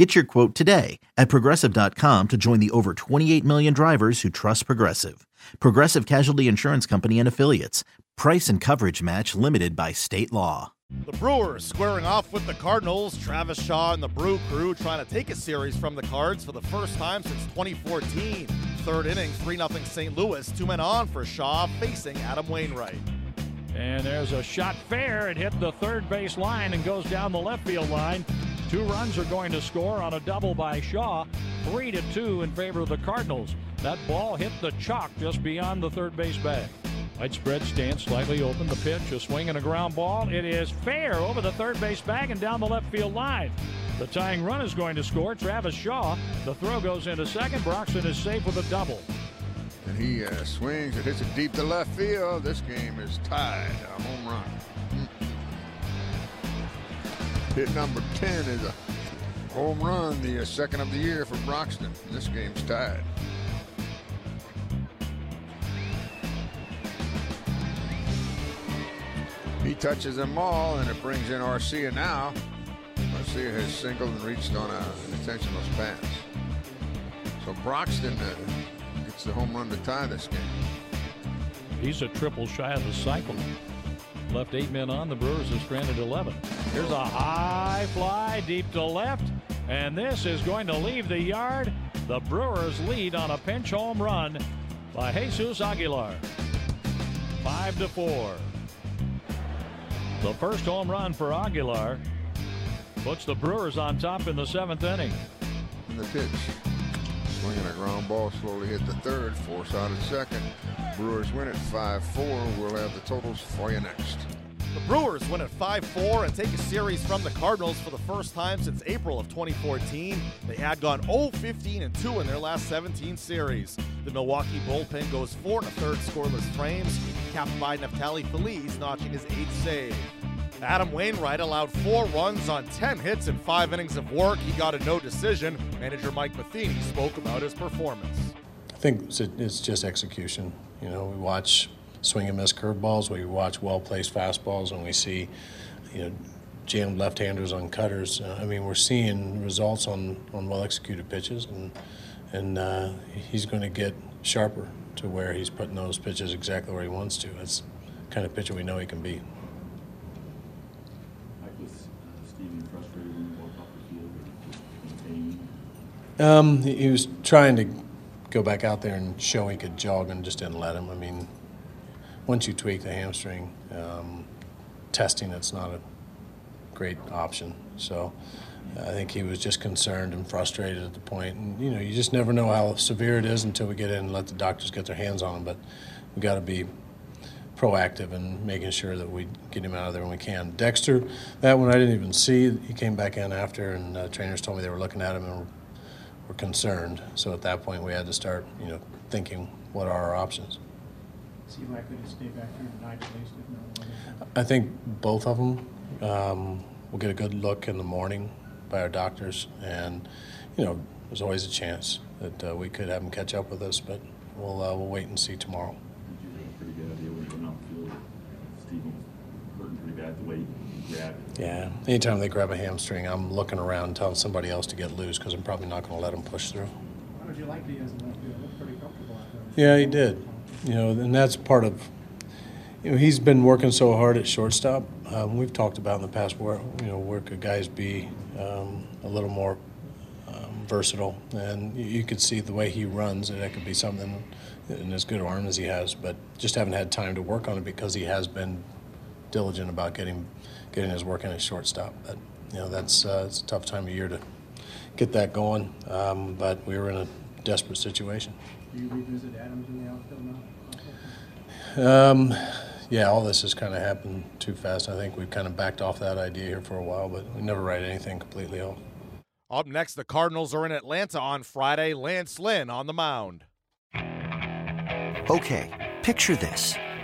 Get your quote today at progressive.com to join the over 28 million drivers who trust Progressive. Progressive Casualty Insurance Company and Affiliates. Price and coverage match limited by state law. The Brewers squaring off with the Cardinals. Travis Shaw and the Brew Crew trying to take a series from the Cards for the first time since 2014. Third inning, 3 0 St. Louis. Two men on for Shaw facing Adam Wainwright. And there's a shot fair. It hit the third base line and goes down the left field line. Two runs are going to score on a double by Shaw. Three to two in favor of the Cardinals. That ball hit the chalk just beyond the third base bag. Widespread stance slightly open. The pitch, a swing and a ground ball. It is fair over the third base bag and down the left field line. The tying run is going to score. Travis Shaw. The throw goes into second. Broxton is safe with a double. And he uh, swings and hits it deep to left field. This game is tied. A home run. Hit number 10 is a home run, the uh, second of the year for Broxton. This game's tied. He touches them all, and it brings in Arcia now. Arcia has singled and reached on a, an intentional pass. So Broxton uh, gets the home run to tie this game. He's a triple shy of the cycle. Left eight men on. The Brewers have stranded 11. Here's a high fly deep to left, and this is going to leave the yard. The Brewers lead on a pinch home run by Jesus Aguilar. Five to four. The first home run for Aguilar puts the Brewers on top in the seventh inning. The pitch. Swinging a ground ball, slowly hit the third, force out at second. Brewers win it 5-4. We'll have the totals for you next. The Brewers win at 5 4 and take a series from the Cardinals for the first time since April of 2014. They had gone 0 15 and 2 in their last 17 series. The Milwaukee bullpen goes four and a third scoreless frames, capped by Neftali Feliz notching his eighth save. Adam Wainwright allowed four runs on 10 hits in five innings of work. He got a no decision. Manager Mike Matheny spoke about his performance. I think it's just execution. You know, we watch swing and miss curveballs. We watch well placed fastballs, and we see, you know, jammed left handers on cutters. I mean, we're seeing results on, on well executed pitches, and and uh, he's going to get sharper to where he's putting those pitches exactly where he wants to. That's kind of pitcher we know he can be. Um, he was trying to go back out there and show he could jog and just didn't let him. I mean, once you tweak the hamstring, um, testing it's not a great option. So I think he was just concerned and frustrated at the point. And you know, you just never know how severe it is until we get in and let the doctors get their hands on him. But we got to be proactive and making sure that we get him out of there when we can. Dexter, that one I didn't even see. He came back in after, and uh, trainers told me they were looking at him and were, concerned. So at that point, we had to start, you know, thinking what are our options is he likely to stay back here tonight at least, if no I think both of them um, will get a good look in the morning by our doctors, and you know, there's always a chance that uh, we could have them catch up with us, but we'll uh, we'll wait and see tomorrow. Did you have a pretty good idea when you went outfield? Stephen hurting pretty bad the way he. Yeah, anytime they grab a hamstring, I'm looking around telling somebody else to get loose because I'm probably not going to let them push through. How did you like Diaz in left field? Looked pretty comfortable out there. Yeah, he did you know, and that's part of. You know, he's been working so hard at shortstop. Um, we've talked about in the past where you know where could guys be um, a little more um, versatile, and you, you, could see the way he runs that that could be something in as good arm as he has, but just haven't had time to work on it because he has been diligent about getting getting his work in at shortstop. But you know that's uh, it's a tough time of year to get that going, um, but we were in a desperate situation. Do you revisit Adams in the outfield now? Um, yeah, all this has kind of happened too fast. I think we've kind of backed off that idea here for a while, but we never write anything completely off. Up next, the Cardinals are in Atlanta on Friday. Lance Lynn on the mound. Okay, picture this.